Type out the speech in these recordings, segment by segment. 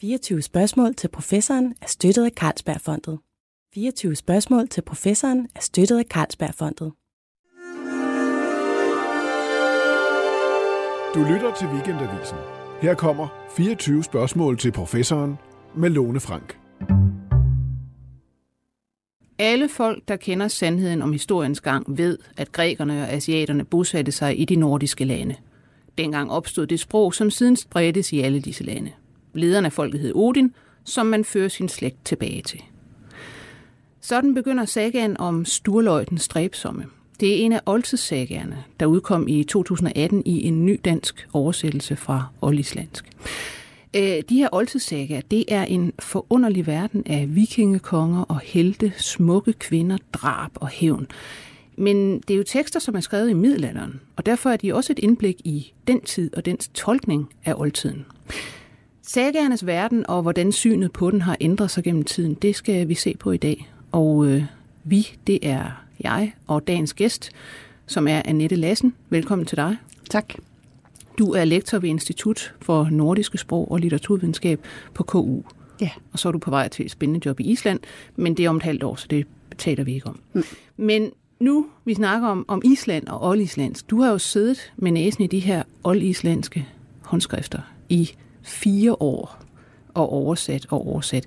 24 spørgsmål til professoren er støttet af Carlsbergfondet. 24 spørgsmål til professoren er støttet af Carlsbergfondet. Du lytter til Weekendavisen. Her kommer 24 spørgsmål til professoren med Lone Frank. Alle folk, der kender sandheden om historiens gang, ved, at grækerne og asiaterne bosatte sig i de nordiske lande. Dengang opstod det sprog, som siden spredtes i alle disse lande. Lederen af folket hed Odin, som man fører sin slægt tilbage til. Sådan begynder sagaen om Sturløjten Stræbsomme. Det er en af oldtidssagaerne, der udkom i 2018 i en ny dansk oversættelse fra oldislandsk. Øh, de her oldtidssager, det er en forunderlig verden af vikingekonger og helte, smukke kvinder, drab og hævn. Men det er jo tekster, som er skrevet i middelalderen, og derfor er de også et indblik i den tid og dens tolkning af oldtiden. Sagaernes verden og hvordan synet på den har ændret sig gennem tiden, det skal vi se på i dag. Og øh, vi, det er jeg og dagens gæst, som er Annette Lassen. Velkommen til dig. Tak. Du er lektor ved Institut for Nordiske Sprog og Litteraturvidenskab på KU. Ja. Og så er du på vej til et spændende job i Island, men det er om et halvt år, så det taler vi ikke om. Mm. Men nu vi snakker om, om Island og oldislandsk. Du har jo siddet med næsen i de her oldislandske håndskrifter i fire år og oversat og oversat.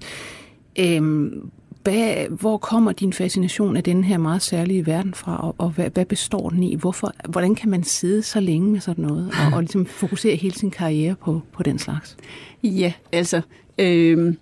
Øhm, hvad, hvor kommer din fascination af den her meget særlige verden fra, og, og hvad, hvad består den i? Hvorfor, hvordan kan man sidde så længe med sådan noget, og, og ligesom fokusere hele sin karriere på, på den slags? Ja, altså, øh,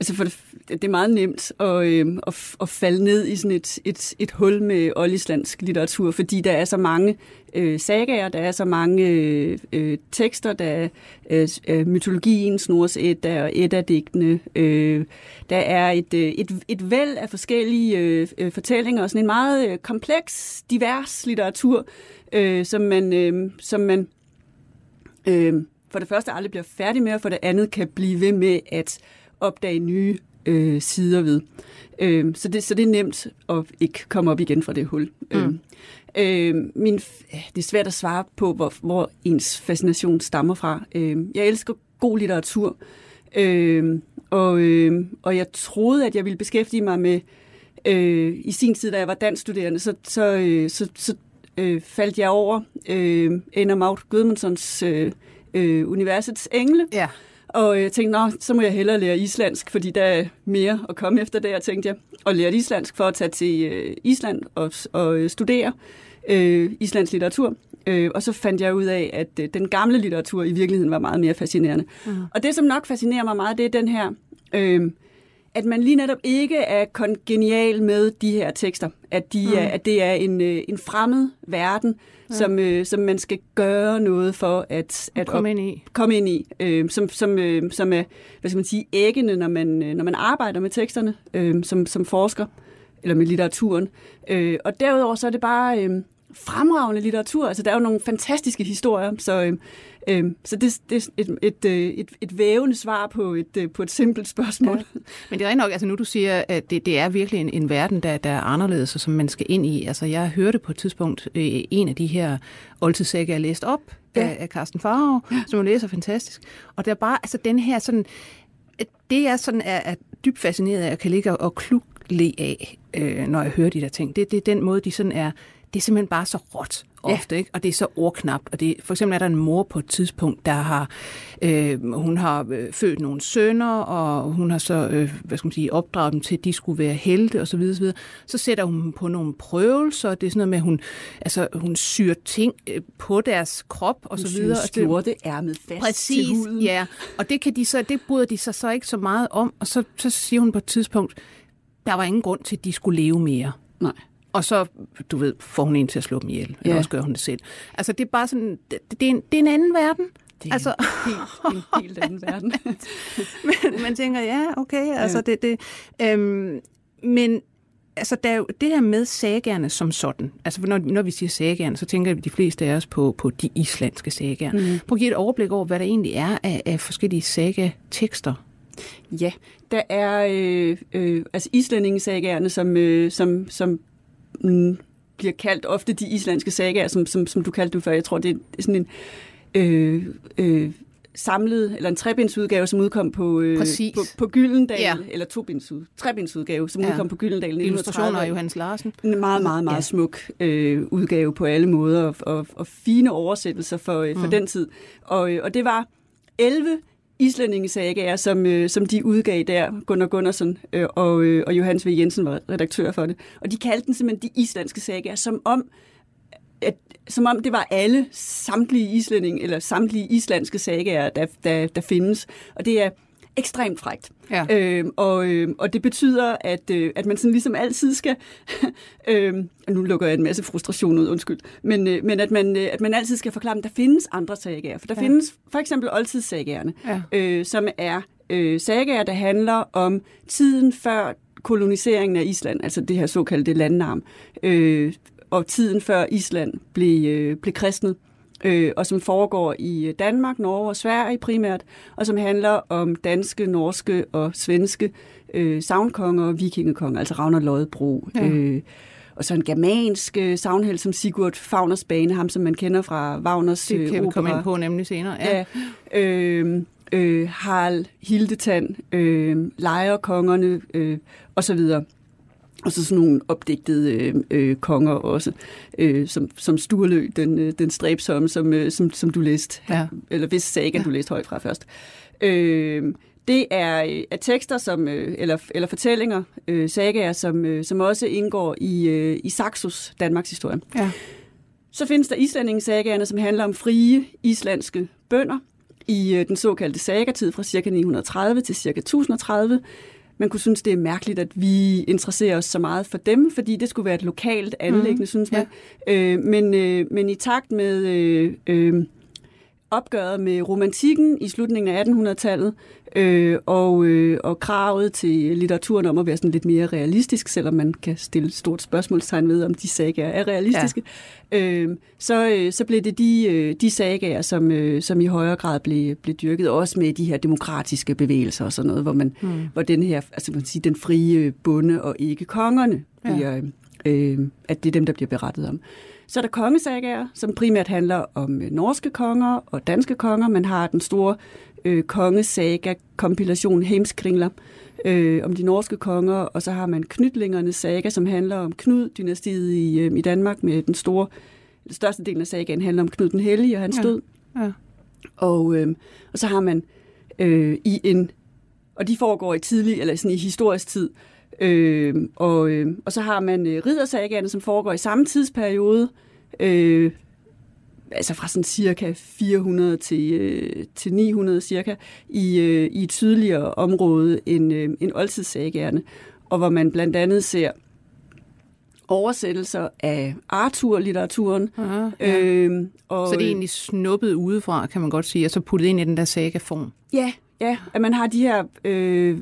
altså for det, det er meget nemt at, øh, at, at falde ned i sådan et, et, et hul med oldislandsk litteratur, fordi der er så mange øh, sagaer, der er så mange øh, øh tekster, der er øh, øh mytologien, Snors et, der er et af digtene, Øh, der er et, øh, et, et væld af forskellige øh, øh, fortællinger, og sådan en meget øh, kompleks, divers litteratur, øh, som man, øh, som man øh, for det første aldrig bliver færdig med, og for det andet kan blive ved med at opdage nye øh, sider ved. Øh, så, det, så det er nemt at ikke komme op igen fra det hul. Mm. Øh, min, det er svært at svare på, hvor, hvor ens fascination stammer fra. Øh, jeg elsker god litteratur, øh, og, øh, og jeg troede, at jeg ville beskæftige mig med, øh, i sin tid, da jeg var danskstuderende, så, så, øh, så, så øh, faldt jeg over øh, Ender Maud Gudmundsons øh, øh, Universets Engle. Ja. Og jeg tænkte, Nå, så må jeg hellere lære islandsk, fordi der er mere at komme efter der, tænkte jeg. Og lære islandsk for at tage til øh, Island og, og øh, studere øh, islands litteratur. Øh, og så fandt jeg ud af, at øh, den gamle litteratur i virkeligheden var meget mere fascinerende. Mm. Og det, som nok fascinerer mig meget, det er den her... Øh, at man lige netop ikke er kongenial med de her tekster. At, de mm. er, at det er en, øh, en fremmed verden, ja. som, øh, som man skal gøre noget for at, at komme ind i. Komme ind i øh, som, som, øh, som er hvad skal man sige, æggende, når man, øh, når man arbejder med teksterne øh, som, som forsker, eller med litteraturen. Øh, og derudover så er det bare... Øh, fremragende litteratur. Altså, der er jo nogle fantastiske historier, så, øh, øh, så det, det er et, et, øh, et, et vævende svar på et, øh, på et simpelt spørgsmål. Ja. Men det er nok, altså nu du siger, at det, det er virkelig en, en verden, der, der er anderledes, og som man skal ind i. Altså, jeg hørte på et tidspunkt øh, en af de her oldtidssager, jeg læste op ja. af, af Carsten Farve, ja. som jeg læser fantastisk. Og der er bare, altså den her sådan, det er sådan, er, er dybt fascineret af, jeg kan ligge og klukle af, øh, når jeg hører de der ting. Det, det er den måde, de sådan er det er simpelthen bare så råt ofte, ja. ikke? og det er så ordknapt. Og det, for eksempel er der en mor på et tidspunkt, der har, øh, hun har øh, født nogle sønner, og hun har så, øh, hvad skal man sige, opdraget dem til, at de skulle være helte, og så videre, så videre. Så sætter hun dem på nogle prøvelser, det er sådan noget med, at hun, altså, hun syr ting øh, på deres krop, og hun så videre. Hun syr ærmet fast Præcis, til huden. ja. Og det, kan de så, det bryder de sig så ikke så meget om, og så, så siger hun på et tidspunkt, der var ingen grund til, at de skulle leve mere. Nej. Og så, du ved, får hun en til at slå dem ihjel. Eller ja. også gør hun det selv. Altså, det er bare sådan, det, det, er, en, det er en anden verden. Det er altså, en, helt, en helt anden verden. men man tænker, ja, okay, altså ja. det, det øhm, men altså, der er jo det her med sagerne som sådan. Altså, når, når vi siger sagerne, så tænker de fleste af os på, på de islandske sager. Mm. Prøv at give et overblik over, hvad der egentlig er af, af forskellige saga-tekster. Ja, der er øh, øh, altså islændingesagerne, som, øh, som, som mm, bliver kaldt ofte de islandske sagaer, som, som, som du kaldte dem før. Jeg tror, det er sådan en... Øh, øh, samlet, eller en trebindsudgave, som udkom på, øh, Præcis. på, på Gyldendal, Ja. eller tobindsud, trebindsudgave, som Ja. udkom på Gyldendal Illustrationer af 1930. Johannes Larsen. En meget, meget, meget Ja. smuk øh, udgave på alle måder, og, og, og fine oversættelser for, øh, for mm. den tid. Og, øh, og det var 11 islændingesagaer, som, øh, som de udgav der, Gunnar Gunnarsson øh, og, øh, og Johannes V. Jensen var redaktør for det. Og de kaldte den simpelthen de islandske sagaer, som om at, som om det var alle samtlige islænding eller samtlige islandske sagaer, der, der, der findes. Og det er ekstremt frægt. Ja. Øhm, og, øhm, og det betyder, at, øh, at man sådan ligesom altid skal... og nu lukker jeg en masse frustration ud, undskyld. Men, øh, men at, man, øh, at man altid skal forklare, at der findes andre sagaer. For der Ja. findes for eksempel oldtidssagaerne, Ja. øh, som er øh, sagaer, der handler om tiden før koloniseringen af Island, altså det her såkaldte landnarm, øh, og tiden før Island blev, øh, blev kristnet, øh, og som foregår i Danmark, Norge og Sverige primært, og som handler om danske, norske og svenske øh, savnkonger og vikingekonger, altså Ragnar Lodbro. Ja. Øh, og så en germansk øh, som Sigurd Fagners Bane, ham som man kender fra Wagners Det kan vi øh, komme opera. ind på nemlig senere. Ja. Ja. Øh, øh, Harald Hildetand, øh, lejerkongerne øh, og så videre. Og så sådan nogle opdigtede øh, øh, konger også, øh, som, som Sturlø, den, øh, den stræbsomme, som, øh, som, som du læste, Ja. eller hvis saga, du læste højt fra først. Øh, det er, øh, er tekster som, øh, eller, eller fortællinger, øh, sagaer, som, øh, som også indgår i, øh, i Saxos Danmarks historie. Ja. Så findes der islændingesagaerne, som handler om frie islandske bønder i øh, den såkaldte sagatid fra ca. 930 til ca. 1030. Man kunne synes, det er mærkeligt, at vi interesserer os så meget for dem, fordi det skulle være et lokalt anlæggende, mm, synes man. Øh, men, øh, men i takt med øh, øh, opgøret med romantikken i slutningen af 1800-tallet, øh, og, øh, og kravet til litteraturen om at være sådan lidt mere realistisk, selvom man kan stille stort spørgsmålstegn ved, om de sagaer er realistiske, ja. øh, så, øh, så blev det de, øh, de sagaer, som, øh, som i højere grad blev, blev dyrket, også med de her demokratiske bevægelser og sådan noget, hvor, man, Mm. hvor den her, altså man kan sige, den frie bonde og ikke kongerne, Ja. bliver, øh, at det er dem, der bliver berettet om. Så er der kongesagager, som primært handler om øh, norske konger og danske konger. Man har den store øh, kongesaga-kompilation Heimskringler øh, om de norske konger, og så har man Knytlingernes saga, som handler om Knud-dynastiet i, øh, i Danmark med den store, den største del af sagaen handler om Knud den Hellige og hans Ja. død. Ja. Og, øh, og så har man øh, i en, og de foregår i tidlig, eller sådan i historisk tid, øh, og, øh, og så har man øh, riddersagaerne, som foregår i samme tidsperiode, øh, altså fra sådan cirka 400 til, øh, til 900 cirka, i, øh, i et sydligere område end, øh, end oldtidssagaerne, og hvor man blandt andet ser oversættelser af Arthur-litteraturen. Ja, ja. Øh, og, Så det er egentlig snuppet udefra, kan man godt sige, og så puttet ind i den der saga-form. Ja, ja, at man har de her øh,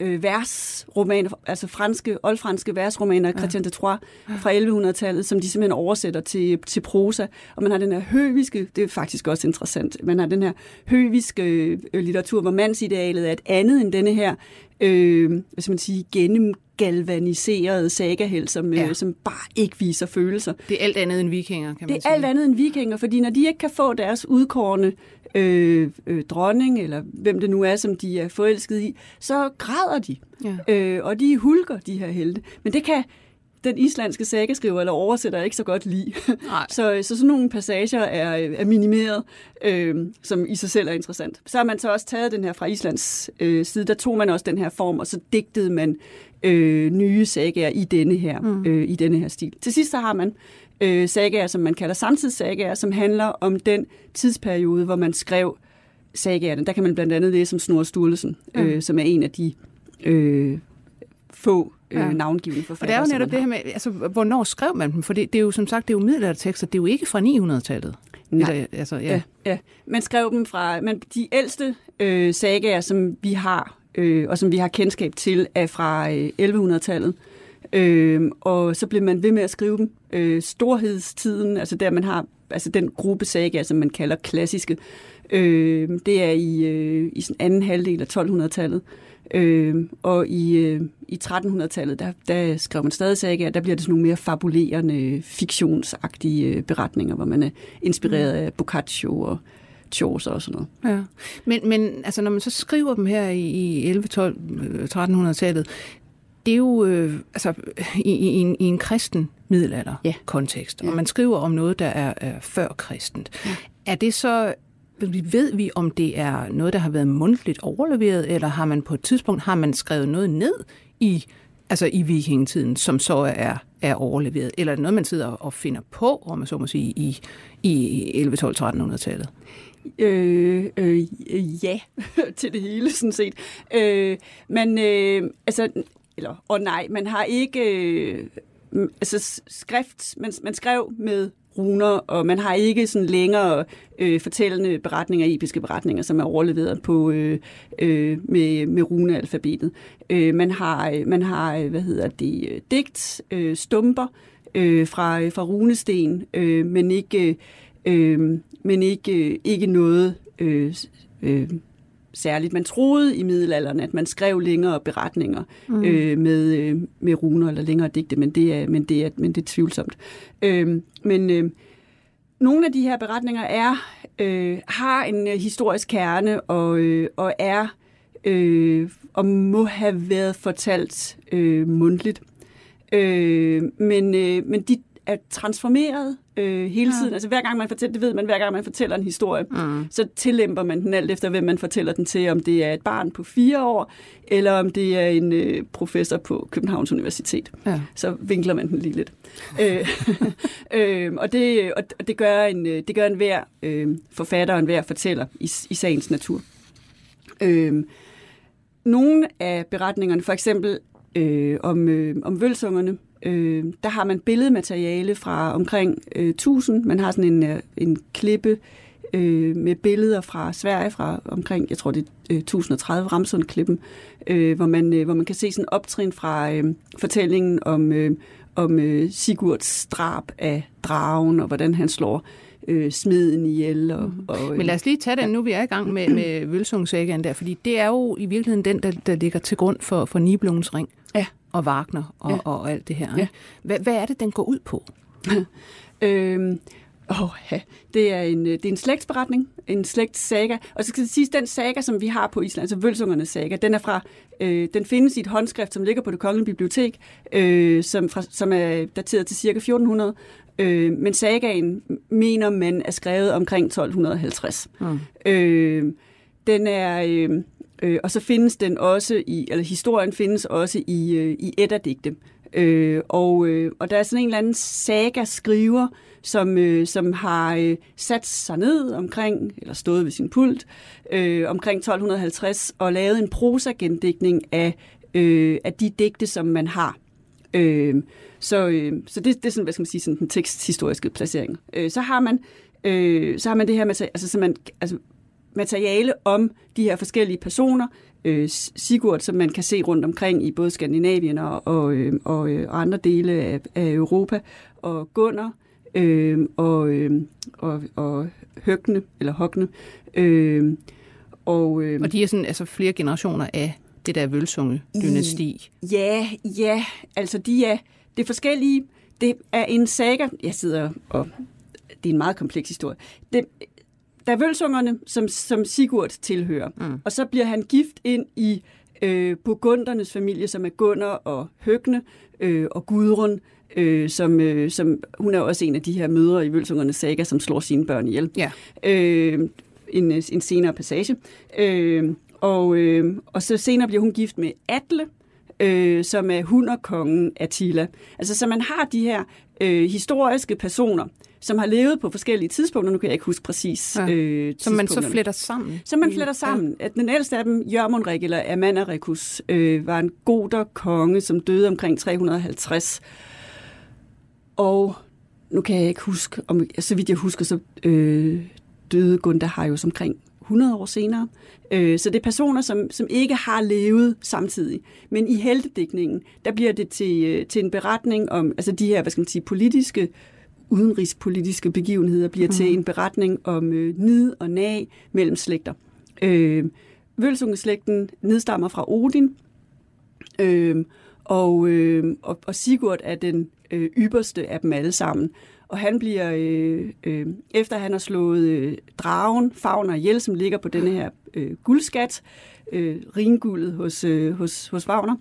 øh, versromaner, altså franske, oldfranske versromaner af Christian de Troyes fra 1100-tallet, som de simpelthen oversætter til, til prosa. Og man har den her høviske, det er faktisk også interessant, man har den her høviske øh, litteratur, hvor mandsidealet er et andet end denne her, øh, hvad skal man sige, gennemgalvaniserede sagaheld, som, Ja. øh, som bare ikke viser følelser. Det er alt andet end vikinger, kan man Det sige. er alt andet end vikinger, fordi når de ikke kan få deres udkårende øh, øh, dronning, eller hvem det nu er, som de er forelsket i, så græder de, Ja. øh, og de hulker de her helte. Men det kan den islandske sagaskriver eller oversætter ikke så godt lide. Så, så sådan nogle passager er, er minimeret, øh, som i sig selv er interessant. Så har man så også taget den her fra Islands øh, side, der tog man også den her form, og så digtede man øh, nye sagaer i denne her, mm. øh, i denne her stil. Til sidst så har man øh, sagaer, som man kalder samtidssagaer, som handler om den tidsperiode, hvor man skrev sagaerne. Der kan man blandt andet læse om Snorre Sturluson, Ja. øh, som er en af de øh, få øh, Ja. navngivende Og forfattere. det er jo netop man det her med, altså, hvornår skrev man dem? For det, det er jo som sagt, det er jo middelaldertekster, det er jo ikke fra 900-tallet. Nej. Eller, altså, ja. Ja, ja. Man skrev dem fra, men de ældste øh, sagaer, som vi har, øh, og som vi har kendskab til, er fra øh, 1100-tallet. Øh, og så blev man ved med at skrive dem. Øh, storhedstiden, altså der man har, altså den gruppe saga, som man kalder klassiske, øh, det er i, øh, i sådan anden halvdel af 1200-tallet. Øh, og i, øh, i 1300-tallet, der, der skrev man stadig sager, der bliver det sådan nogle mere fabulerende, fiktionsagtige øh, beretninger, hvor man er inspireret af Boccaccio og Chaucer og sådan noget. Ja. Men, men altså, når man så skriver dem her i 11, 12, 1300-tallet, det er jo øh, altså, i, i, en, i en kristen middelalder-kontekst, ja. og man skriver om noget, der er, er før kristent. Ja. Er det så ved vi, om det er noget, der har været mundtligt overleveret, eller har man på et tidspunkt har man skrevet noget ned i altså i vikingetiden, som så er, er overleveret? Eller er det noget, man sidder og finder på, om man så må sige, i, i 11, 12, 1300-tallet? Øh, øh, ja, til det hele, sådan set. Øh, men, øh, altså, eller, og nej, man har ikke, øh, altså skrift, man, man skrev med runer, og man har ikke sådan længere øh, fortællende beretninger, episke beretninger, som er overleveret på øh, øh, med, med runealfabetet. Øh, man har, øh, man har, øh, hvad hedder det, øh, digt, øh, stumper øh, fra, fra runesten, øh, men ikke, øh, men ikke, ikke noget øh, øh, særligt. Man troede i middelalderen, at man skrev længere beretninger mm. øh, med, øh, med runer eller længere digte, men det er, men det er, men det er tvivlsomt. Øh, men øh, nogle af de her beretninger er øh, har en øh, historisk kerne og, øh, og er øh, og må have været fortalt øh, mundtligt. Øh, men, øh, men de er transformeret øh, hele tiden. Ja. Altså hver gang man fortæller, det ved man, hver gang man fortæller en historie, mm. så tillæmper man den alt efter, hvem man fortæller den til. Om det er et barn på fire år, eller om det er en øh, professor på Københavns Universitet. Ja. Så vinkler man den lige lidt. øh, øh, og, det, og det gør en, øh, det gør en hver øh, forfatter og en hver fortæller i, i sagens natur. Øh, nogle af beretningerne, for eksempel øh, om, øh, om vølsungerne, øh, der har man billedmateriale fra omkring øh, 1000. Man har sådan en, øh, en klippe øh, med billeder fra Sverige fra omkring, jeg tror det er øh, 1030, Ramsund-klippen, øh, hvor, man, øh, hvor man kan se sådan optrin fra øh, fortællingen om, øh, om øh, Sigurds drab af dragen, og hvordan han slår øh, smeden ihjel. Og, mm. og, øh, Men lad os lige tage den nu, vi er i gang med, med Vølsungsagaen der, fordi det er jo i virkeligheden den, der, der ligger til grund for, for Nibelungens ring. Ja og Wagner og, ja. og, og alt det her. Ja. Hvad, hvad er det, den går ud på? øhm, Oh, ja. det, er en, det er en slægtsberetning, en slægtssaga. Og så skal jeg sige, den saga, som vi har på Island, altså Vølsungernes saga, den er fra, øh, den findes i et håndskrift, som ligger på det kongelige bibliotek, øh, som, fra, som er dateret til cirka 1400. Øh, men sagaen mener man er skrevet omkring 1250. Mm. Øh, den er... Øh, Øh, og så findes den også i, eller historien findes også i, øh, i Edda-digte. Øh, og, øh, og der er sådan en eller anden saga-skriver, som, øh, som har øh, sat sig ned omkring, eller stået ved sin pult, øh, omkring 1250 og lavet en prosagendækning af, øh, af de digte, som man har. Øh, så, øh, så det, det er sådan, hvad skal man sige, sådan den teksthistoriske placering. Øh, så har man øh, så har man det her med, altså, så man, altså materiale om de her forskellige personer. Øh, Sigurd, som man kan se rundt omkring i både Skandinavien og, og, øh, og, øh, og andre dele af, af Europa. Og Gunnar øh, og, øh, og, og Høgne, eller Hogne. Øh, og, øh, og de er sådan altså flere generationer af det der Vølsunge-dynasti. Ja, ja, altså de er, det er forskellige. Det er en saga, jeg sidder og det er en meget kompleks historie. Det, der er vølsungerne, som, som Sigurd tilhører. Mm. Og så bliver han gift ind i øh, Burgundernes familie, som er Gunnar og Høgne øh, og Gudrun, øh, som, øh, som hun er også en af de her mødre i Vølsungernes saga, som slår sine børn ihjel. Ja. Øh, en, en senere passage. Øh, og, øh, og så senere bliver hun gift med Atle, øh, som er hunderkongen Attila. Altså, så man har de her øh, historiske personer, som har levet på forskellige tidspunkter. Nu kan jeg ikke huske præcis ja. øh, Som man så fletter sammen. Som man fletter sammen. Ja. At den ældste af dem, Jørmundrik eller Amanarekus, øh, var en goder konge, som døde omkring 350. Og nu kan jeg ikke huske, om, så vidt jeg husker, så øh, døde Gundaharius omkring 100 år senere. Øh, så det er personer, som, som ikke har levet samtidig. Men i heldedækningen, der bliver det til, øh, til en beretning om altså de her hvad skal man sige, politiske udenrigspolitiske begivenheder bliver mm. til mhm. en beretning om øh, nid og nag mellem slægter. Øh, Vølsungeslægten nedstammer fra Odin, øh, og, øh, og, og Sigurd er den øh, ypperste af dem alle sammen. og han bliver, øh, øh, efter han har slået øh, dragen, Fagner ihjel, som ligger på denne her øh, guldskat, øh, ringuldet hos, øh, hos, hos Wagner,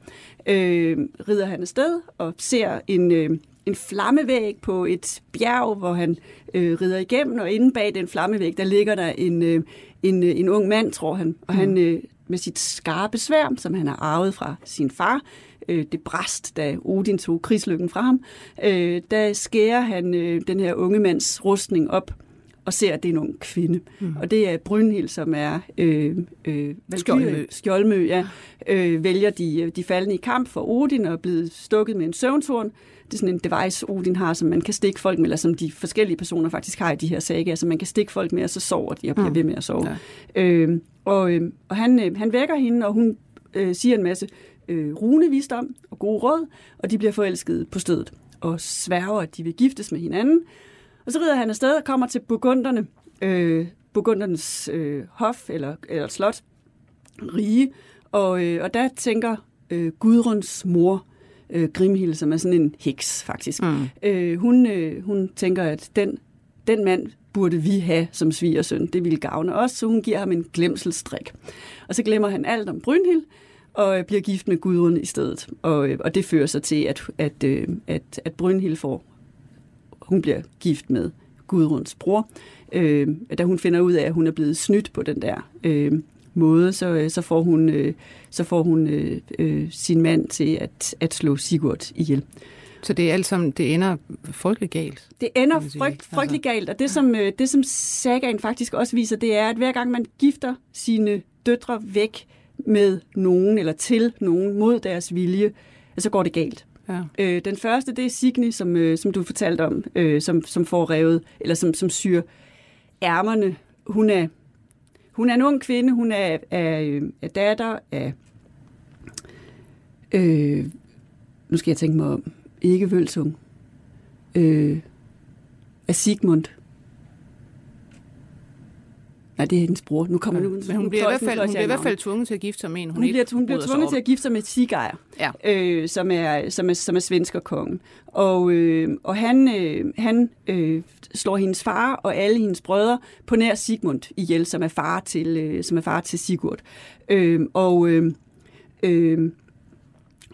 øh, rider han afsted og ser en, øh, en flammevæg på et bjerg, hvor han øh, rider igennem, og inde bag den flammevæg, der ligger der en, øh, en, øh, en ung mand, tror han, og mm. han øh, med sit skarpe sværm, som han har arvet fra sin far, øh, det bræst, da Odin tog krigslykken fra ham, øh, der skærer han øh, den her unge mands rustning op og ser, at det er en ung kvinde. Mm. Og det er Brynhild, som er øh, øh, Skjoldmø. Skjoldmø ja, øh, vælger de, de faldende i kamp for Odin og er blevet stukket med en søvntorn. Det er sådan en device, Odin har, som man kan stikke folk med, eller som de forskellige personer faktisk har i de her sager, så man kan stikke folk med, og så sover de og bliver mm. ved med at sove. Ja. Øh, og øh, og han, øh, han vækker hende, og hun øh, siger en masse øh, runevisdom og gode råd, og de bliver forelskede på stedet og sværger, at de vil giftes med hinanden. Og så rider han afsted og kommer til Burgunderne, øh, Burgundernes øh, hof eller, eller slot, rige, og, øh, og der tænker øh, Gudruns mor, øh, Grimhild, som er sådan en heks faktisk, mm. øh, hun, øh, hun tænker, at den, den mand burde vi have som svigersøn. Det ville gavne os, så hun giver ham en glemselstrik. Og så glemmer han alt om Brynhild, og øh, bliver gift med Gudrun i stedet. Og, øh, og det fører sig til, at, at, øh, at, at Brynhild får, hun bliver gift med Gudruns bror. Øh, da hun finder ud af, at hun er blevet snydt på den der øh, måde, så, så får hun, øh, så får hun øh, øh, sin mand til at, at slå Sigurd ihjel. Så det er alt sammen, det ender frygtelig galt? Det ender frygt, frygtelig galt, og det som, det som sagaen faktisk også viser, det er, at hver gang man gifter sine døtre væk, med nogen eller til nogen mod deres vilje, så går det galt. Ja. Øh, den første, det er Signy, som, øh, som du fortalte om, øh, som, som får revet, eller som, som syr ærmerne. Hun er, hun er en ung kvinde, hun er, er, er datter af, øh, nu skal jeg tænke mig om, ikke Vølsung, øh, af Sigmund. Nej, det er hendes bror. Nu kommer ja. nu, Men hun bliver, i hvert fald, hun bliver i hvert fald tvunget til at gifte sig med en, hun, hun bliver, hun bliver tvunget til at gifte sig med Sigejr, ja. øh, som, er, som, er, som er svenskerkongen. Og, øh, og han, øh, han øh, slår hendes far og alle hendes brødre på nær Sigmund ihjel, som er far til, øh, som er far til Sigurd. Øh, og øh, øh,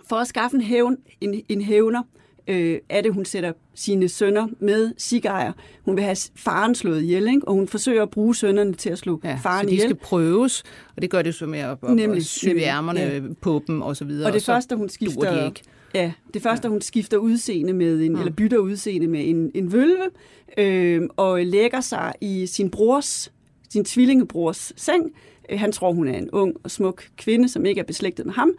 for at skaffe en, hævn, en, en hævner, øh, er det, hun sætter sine sønner med Sigejr. Hun vil have faren slået ihjel, ikke? og hun forsøger at bruge sønnerne til at slå ja, faren så de ihjel. skal prøves, og det gør det så med at, at, nemlig, at sy ærmerne ja. på dem og så videre. Og det og første, hun skifter... Ikke. Ja, det første, ja. hun skifter udseende med en, ja. eller bytter udseende med en, en vølve, øh, og lægger sig i sin brors, sin tvillingebrors seng. Øh, han tror, hun er en ung og smuk kvinde, som ikke er beslægtet med ham,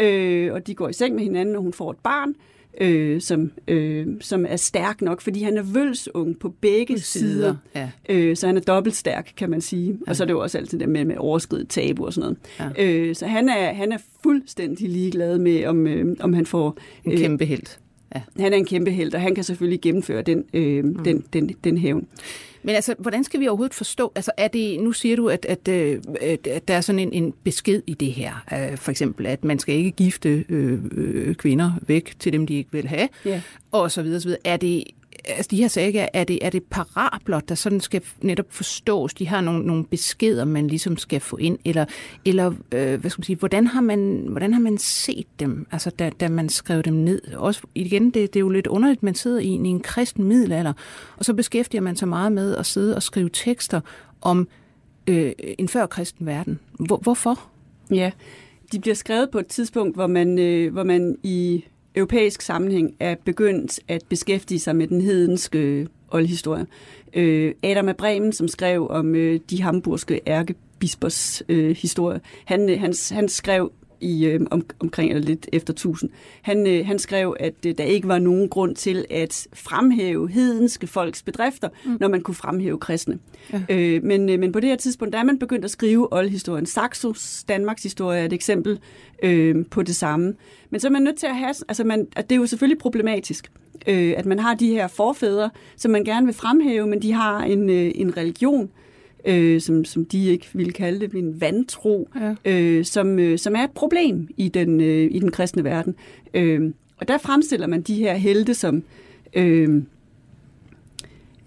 øh, og de går i seng med hinanden, og hun får et barn øh, som, øh, som er stærk nok, fordi han er vølsung på begge sider. sider. Ja. Øh, så han er dobbelt stærk, kan man sige. Ja. Og så er det jo også altid det med, med overskridet tabu og sådan noget. Ja. Øh, så han er, han er fuldstændig ligeglad med, om, øh, om han får... Øh, en kæmpe held. Ja. Han er en kæmpe held, og han kan selvfølgelig gennemføre den, øh, mm. den, den, den hævn. Men altså, hvordan skal vi overhovedet forstå, altså er det, nu siger du, at, at, at, at der er sådan en, en besked i det her, uh, for eksempel, at man skal ikke gifte øh, øh, kvinder væk til dem, de ikke vil have, yeah. og så videre, så videre. Er det, altså de her sager, er det, er det parabler, der sådan skal netop forstås? De har nogle, nogle beskeder, man ligesom skal få ind, eller, eller øh, hvad skal man sige, hvordan har man, hvordan har man set dem, altså da, da man skrev dem ned? Også igen, det, det er jo lidt underligt, man sidder i, i en kristen middelalder, og så beskæftiger man sig meget med at sidde og skrive tekster om øh, en førkristen verden. Hvor, hvorfor? Ja, de bliver skrevet på et tidspunkt, hvor man, øh, hvor man i europæisk sammenhæng er begyndt at beskæftige sig med den hedenske øh, oldhistorie. Øh, Adam af Bremen, som skrev om øh, de hamburgske ærkebispers øh, historie, han, øh, han, han skrev i øh, om, omkring eller lidt efter 1000. Han, øh, han skrev, at øh, der ikke var nogen grund til at fremhæve hedenske folks bedrifter, mm. når man kunne fremhæve kristne. Ja. Øh, men, øh, men på det her tidspunkt, der er man begyndt at skrive oldhistorien. Saxos Danmarks historie er et eksempel øh, på det samme. Men så er man nødt til at have, altså man, at det er jo selvfølgelig problematisk, øh, at man har de her forfædre, som man gerne vil fremhæve, men de har en, øh, en religion, øh, som, som de ikke ville kalde det, en vantro, ja. øh, som, øh, som er et problem i den, øh, i den kristne verden. Øh, og der fremstiller man de her helte som, øh,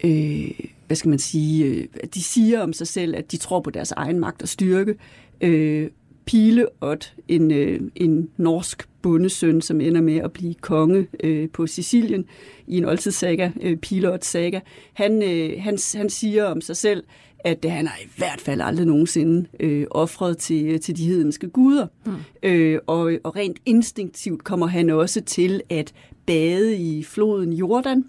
øh, hvad skal man sige, øh, de siger om sig selv, at de tror på deres egen magt og styrke. Øh, Pileot, en, øh, en norsk bondesøn, som ender med at blive konge øh, på Sicilien i en oldtidssaga, øh, Pileot saga, han, øh, han, han siger om sig selv, at han har i hvert fald aldrig nogensinde øh, offret til, til de hedenske guder. Mm. Øh, og, og rent instinktivt kommer han også til at bade i floden Jordan,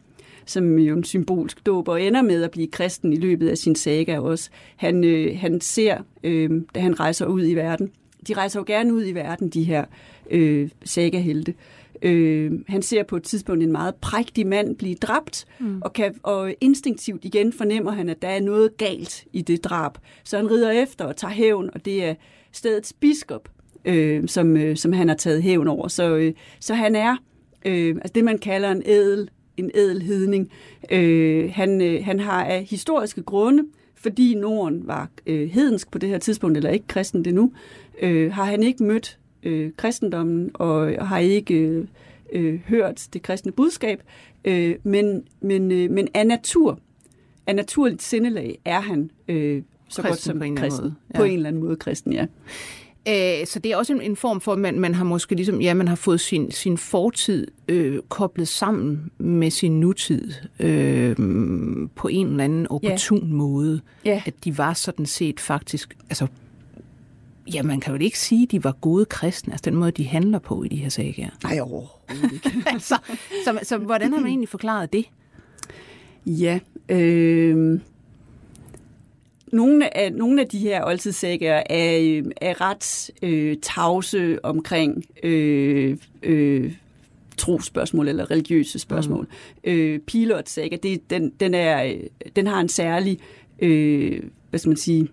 som jo en symbolsk dåb, og ender med at blive kristen i løbet af sin saga også. Han, øh, han ser, øh, da han rejser ud i verden, de rejser jo gerne ud i verden, de her øh, saga-helte. Øh, han ser på et tidspunkt en meget prægtig mand blive dræbt, mm. og, kan, og instinktivt igen fornemmer han, at der er noget galt i det drab. Så han rider efter og tager hævn, og det er stedets biskop, øh, som, øh, som han har taget hævn over. Så, øh, så han er øh, altså det, man kalder en ædel, en ædelhedning. Øh, han, øh, han har af historiske grunde, fordi Norden var øh, hedensk på det her tidspunkt, eller ikke kristen det nu, øh, har han ikke mødt øh, kristendommen og har ikke øh, øh, hørt det kristne budskab, øh, men, men, øh, men af natur, af naturligt sindelag er han øh, så kristen godt som på en kristen. Måde. Ja. På en eller anden måde kristen, ja. Æh, så det er også en, en form for, at man, man har måske ligesom, ja, man har fået sin, sin fortid øh, koblet sammen med sin nutid øh, på en eller anden opportun yeah. måde. Yeah. At de var sådan set faktisk, altså Ja, man kan jo ikke sige, at de var gode kristne, altså den måde, de handler på i de her sager. Nej, overhovedet ikke. altså, så, så hvordan har man egentlig forklaret det? Ja, øh, nogle af, nogle af de her oldtidssager er, er ret øh, tavse omkring øh, øh, trospørgsmål eller religiøse spørgsmål. Mm. Øh, Pilot saga, det, den, den, er, den har en særlig, øh, hvad skal man sige,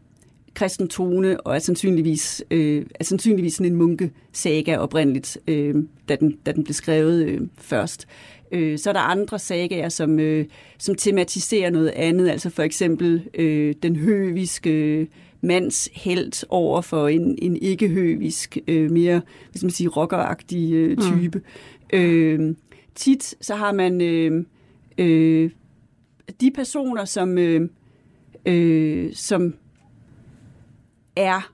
kristen tone, og er sandsynligvis, øh, er sandsynligvis sådan en munkesaga oprindeligt, øh, da, den, da den blev skrevet øh, først. Øh, så er der andre sagaer, som, øh, som tematiserer noget andet, altså for eksempel øh, den høviske mands held over for en, en ikke-høvisk, øh, mere hvis man siger, rockeragtig øh, mm. type. Mm. Øh, tit så har man øh, øh, de personer, som, øh, øh, som er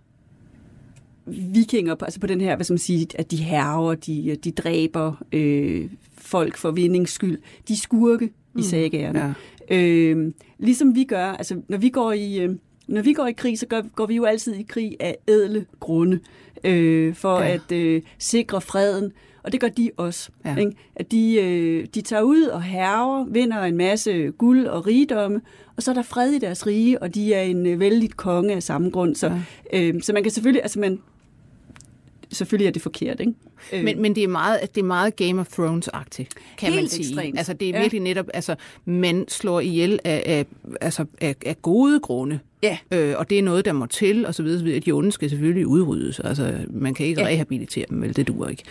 vikinger, altså på den her, hvad skal man sige, at de herrer, de, de dræber øh, folk for vindings skyld. De skurke mm. i sagerne. Ja. Øh, ligesom vi gør, altså når vi går i... Øh, når vi går i krig, så går, går vi jo altid i krig af ædle grunde, øh, for ja. at øh, sikre freden. Og det gør de også. Ja. Ikke? At de, øh, de tager ud og herrer, vinder en masse guld og rigdomme, og så er der fred i deres rige, og de er en øh, vældig konge af samme grund. Så, ja. øh, så man kan selvfølgelig, altså man, selvfølgelig er det forkert, ikke? Øh. Men, men det er meget, det er meget Game of Thrones-agtigt, kan Helt man sige. Ekstremt. Altså det er virkelig ja. netop, altså man slår ihjel af, af, altså, af, af gode grunde. Ja. Øh, og det er noget, der må til, og så videre. De onde skal selvfølgelig udryddes. Altså, man kan ikke ja. rehabilitere dem, vel? Det duer ikke.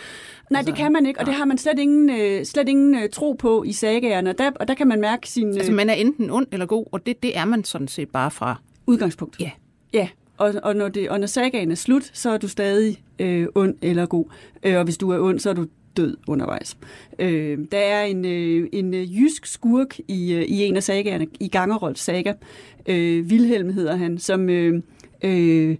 Nej, altså, det kan man ikke, og det har man slet ingen, øh, slet ingen øh, tro på i sagaerne. Og der, og der kan man mærke sin... Øh... Altså, man er enten ond eller god, og det, det er man sådan set bare fra... Udgangspunkt. Ja. Ja, og, og, når det, og når sagaen er slut, så er du stadig øh, ond eller god. Øh, og hvis du er ond, så er du død undervejs. Øh, der er en, øh, en øh, jysk skurk i, øh, i en af sagaerne, i Gangerolds saga. Øh, Vilhelm hedder han, som... Øh, øh,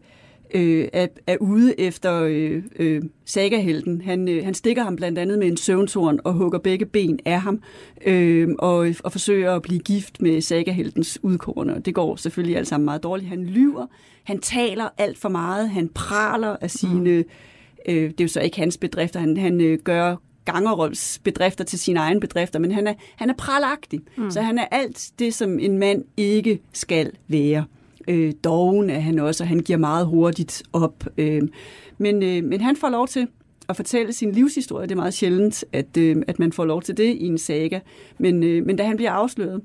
øh, er, er ude efter øh, øh, sagahelten. Han, øh, han stikker ham blandt andet med en søvntorn og hugger begge ben af ham øh, og, og forsøger at blive gift med sagaheltens udkårne. Det går selvfølgelig alt sammen meget dårligt. Han lyver, han taler alt for meget, han praler af sine... Mm. Øh, det er jo så ikke hans bedrifter, han, han øh, gør Gangerolds bedrifter til sine egne bedrifter, men han er, han er pralagtig. Mm. Så han er alt det, som en mand ikke skal være. Øh, doven er han også, og han giver meget hurtigt op. Øh, men, øh, men han får lov til at fortælle sin livshistorie. Det er meget sjældent, at, øh, at man får lov til det i en saga. Men, øh, men da han bliver afsløret,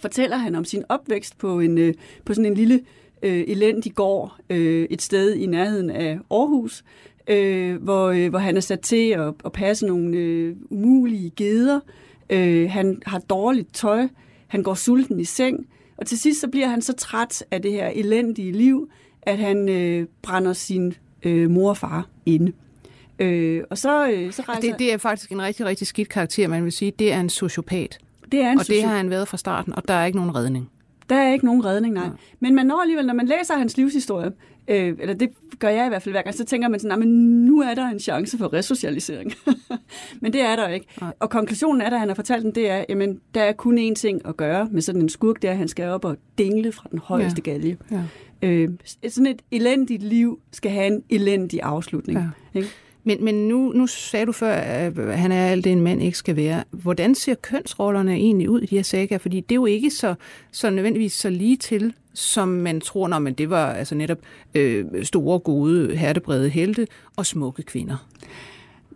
fortæller han om sin opvækst på, en, øh, på sådan en lille øh, elendig gård øh, et sted i nærheden af Aarhus, øh, hvor, øh, hvor han er sat til at, at passe nogle øh, umulige geder. Øh, han har dårligt tøj, han går sulten i seng, og til sidst så bliver han så træt af det her elendige liv, at han øh, brænder sin øh, mor og far inde. Øh, og så, øh, så rejser... det, det er faktisk en rigtig, rigtig skidt karakter, man vil sige. Det er en sociopat. Det er en og det har han været fra starten, og der er ikke nogen redning. Der er ikke nogen redning, nej. Ja. Men man når alligevel, når man læser hans livshistorie, øh, eller det gør jeg i hvert fald hver gang, så tænker man sådan, men nu er der en chance for resocialisering. men det er der ikke. Nej. Og konklusionen er, da han har fortalt den, det er, jamen, der er kun én ting at gøre med sådan en skurk, det er, at han skal op og dingle fra den højeste ja. galge. Ja. Øh, sådan et elendigt liv skal have en elendig afslutning. Ja. Ikke? Men, men nu, nu sagde du før, at han er alt det, en mand ikke skal være. Hvordan ser kønsrollerne egentlig ud i de her sager? Fordi det er jo ikke så, så nødvendigvis så lige til, som man tror, når man det var altså netop øh, store, gode, hertebrede helte og smukke kvinder.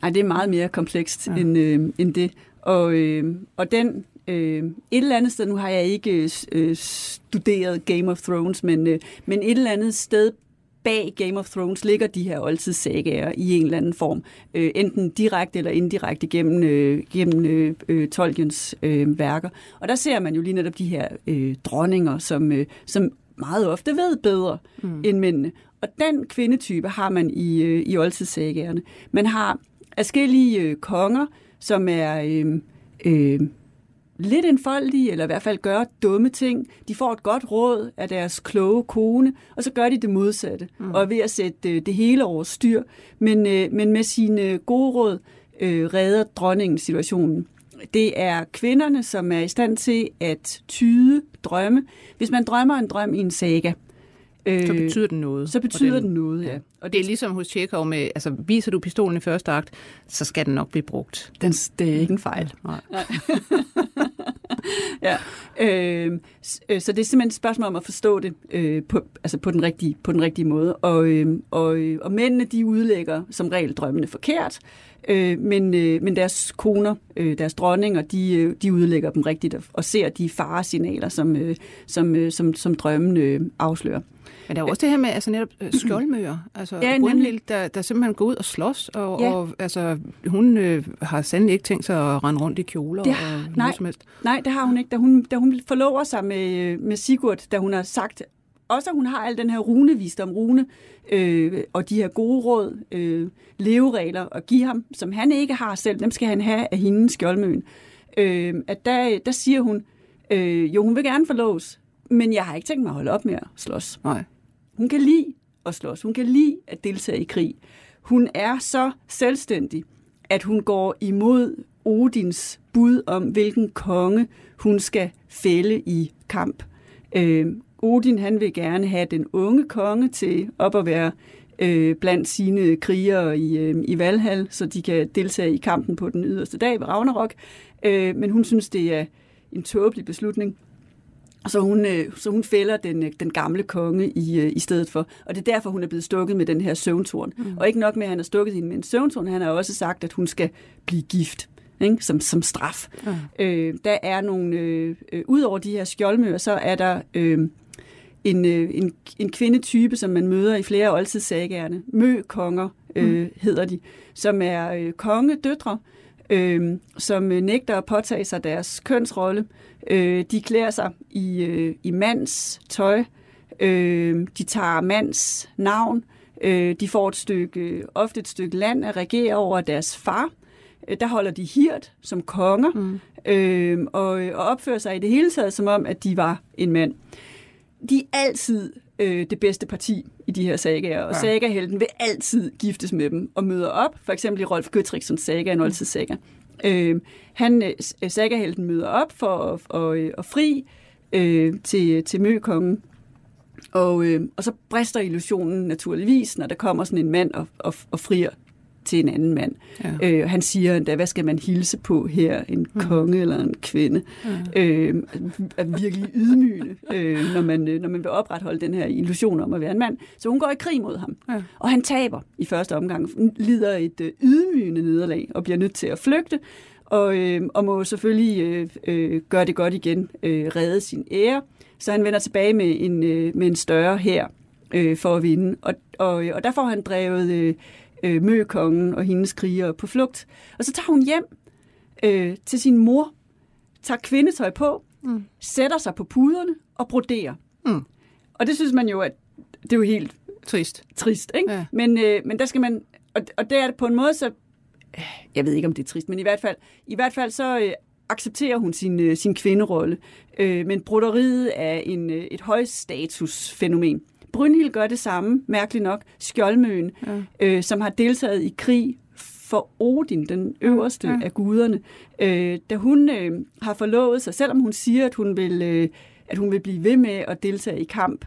Nej, det er meget mere komplekst ja. end, øh, end det. Og, øh, og den øh, et eller andet sted, nu har jeg ikke øh, studeret Game of Thrones, men, øh, men et eller andet sted bag Game of Thrones ligger de her oldtidssagager i en eller anden form, øh, enten direkte eller indirekte gennem, øh, gennem øh, øh, Tolkiens øh, værker. Og der ser man jo lige netop de her øh, dronninger, som, øh, som meget ofte ved bedre mm. end mændene. Og den kvindetype har man i, øh, i oldtidssagaerne. Man har forskellige øh, konger, som er... Øh, øh, lidt enfoldige, eller i hvert fald gør dumme ting. De får et godt råd af deres kloge kone, og så gør de det modsatte, mm. og er ved at sætte øh, det hele over styr. Men, øh, men med sine gode råd øh, redder dronningen situationen. Det er kvinderne, som er i stand til at tyde drømme. Hvis man drømmer en drøm i en saga, Øh, så betyder den noget. Så betyder den, den noget, ja. Og det er ligesom hos Tjekov med, altså viser du pistolen i første akt, så skal den nok blive brugt. Den, det er ikke en fejl. Nej. ja. Øhm, øh, så det er simpelthen et spørgsmål om at forstå det øh, på, altså på, den rigtige, på den rigtige måde. Og, øh, og, øh, og mændene, de udlægger som regel drømmene forkert, øh, men, øh, men deres koner, øh, deres dronninger, de, øh, de udlægger dem rigtigt og, og ser de faresignaler, som, øh, som, øh, som, som drømmene øh, afslører. Men der er også det her med altså netop øh, skjoldmøer, altså ja, Brunhild, der, der simpelthen går ud og slås, og, ja. og altså, hun øh, har sandelig ikke tænkt sig at rende rundt i kjoler det, og nej, noget som helst. Nej, det har hun ikke. Da hun, da hun forlover sig med, med Sigurd, da hun har sagt, også at hun har al den her runevisdom, rune, øh, og de her gode råd, øh, leveregler at give ham, som han ikke har selv, dem skal han have af hendes skjoldmøen. Øh, at der, der siger hun, øh, jo, hun vil gerne forloves, men jeg har ikke tænkt mig at holde op med at slås. Nej. Hun kan lide at slås. Hun kan lide at deltage i krig. Hun er så selvstændig, at hun går imod Odins bud om, hvilken konge hun skal fælde i kamp. Øh, Odin han vil gerne have den unge konge til op at være øh, blandt sine krigere i, øh, i Valhall, så de kan deltage i kampen på den yderste dag ved Ragnarok. Øh, men hun synes, det er en tåbelig beslutning. Så hun, øh, så hun fælder den, øh, den gamle konge i, øh, i stedet for. Og det er derfor, hun er blevet stukket med den her søvntorn. Mm. Og ikke nok med, at han har stukket hende med en søvntorn, han har også sagt, at hun skal blive gift ikke? Som, som straf. Mm. Øh, der er nogle, øh, øh, ud over de her skjoldmøer, så er der øh, en, øh, en, en kvindetype, som man møder i flere oldtidssagerne. Mø-konger øh, mm. hedder de, som er øh, kongedøtre, øh, som nægter at påtage sig deres kønsrolle. Øh, de klæder sig i, øh, i mands tøj. Øh, de tager mands navn. Øh, de får et stykke, ofte et stykke land at regere over deres far. Øh, der holder de hirt som konger mm. øh, og, og opfører sig i det hele taget som om, at de var en mand. De er altid øh, det bedste parti i de her sagaer, og ja. sagahelten vil altid giftes med dem og møder op, for eksempel i Rolf Gøtriksons saga, en oldtidssaga. Øh, han, øh, sagahelten møder op for at, at, at fri øh, til, til møkongen, og, øh, og så brister illusionen naturligvis, når der kommer sådan en mand og, og, og frier til en anden mand. Ja. Øh, han siger endda, hvad skal man hilse på her? En mm. konge eller en kvinde? Ja. Øh, er virkelig ydmygende, øh, når, man, øh, når man vil opretholde den her illusion om at være en mand. Så hun går i krig mod ham. Ja. Og han taber i første omgang, lider et øh, ydmygende nederlag og bliver nødt til at flygte og, øh, og må selvfølgelig øh, øh, gøre det godt igen, øh, redde sin ære. Så han vender tilbage med en, øh, med en større hær øh, for at vinde. Og, og, og der får han drevet øh, øh, Møkongen og hendes krigere på flugt. Og så tager hun hjem øh, til sin mor, tager kvindetøj på, mm. sætter sig på puderne og broderer. Mm. Og det synes man jo, at det er jo helt trist. Trist, ikke? Ja. Men, øh, men der skal man, og, og det er på en måde så, jeg ved ikke om det er trist, men i hvert fald, i hvert fald så, øh, accepterer hun sin, øh, sin kvinderolle. Øh, men broderiet er en, øh, et højstatusfænomen. Brynhild gør det samme, mærkeligt nok, Skjoldmøen, ja. øh, som har deltaget i krig for Odin, den øverste ja. af guderne. Øh, da hun øh, har forlovet sig, selvom hun siger, at hun vil, øh, at hun vil blive ved med at deltage i kamp,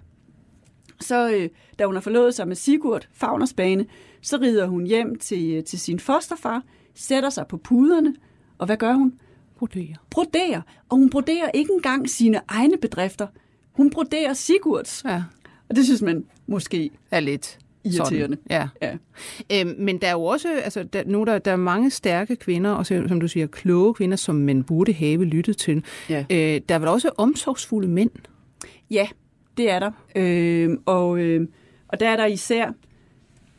så øh, da hun har forlovet sig med Sigurd, Fagnersbane, så rider hun hjem til, øh, til sin fosterfar, sætter sig på puderne, og hvad gør hun? Broderer. Broderer. Og hun broderer ikke engang sine egne bedrifter. Hun broderer Sigurds. Ja. Og det synes man måske er lidt irriterende. Sådan. Ja. ja. Øhm, men der er jo også, altså, der, nu der, der er mange stærke kvinder, og som du siger, kloge kvinder, som man burde have lyttet til. Ja. Øh, der er vel også omsorgsfulde mænd? Ja, det er der. Øh, og, øh, og der er der især,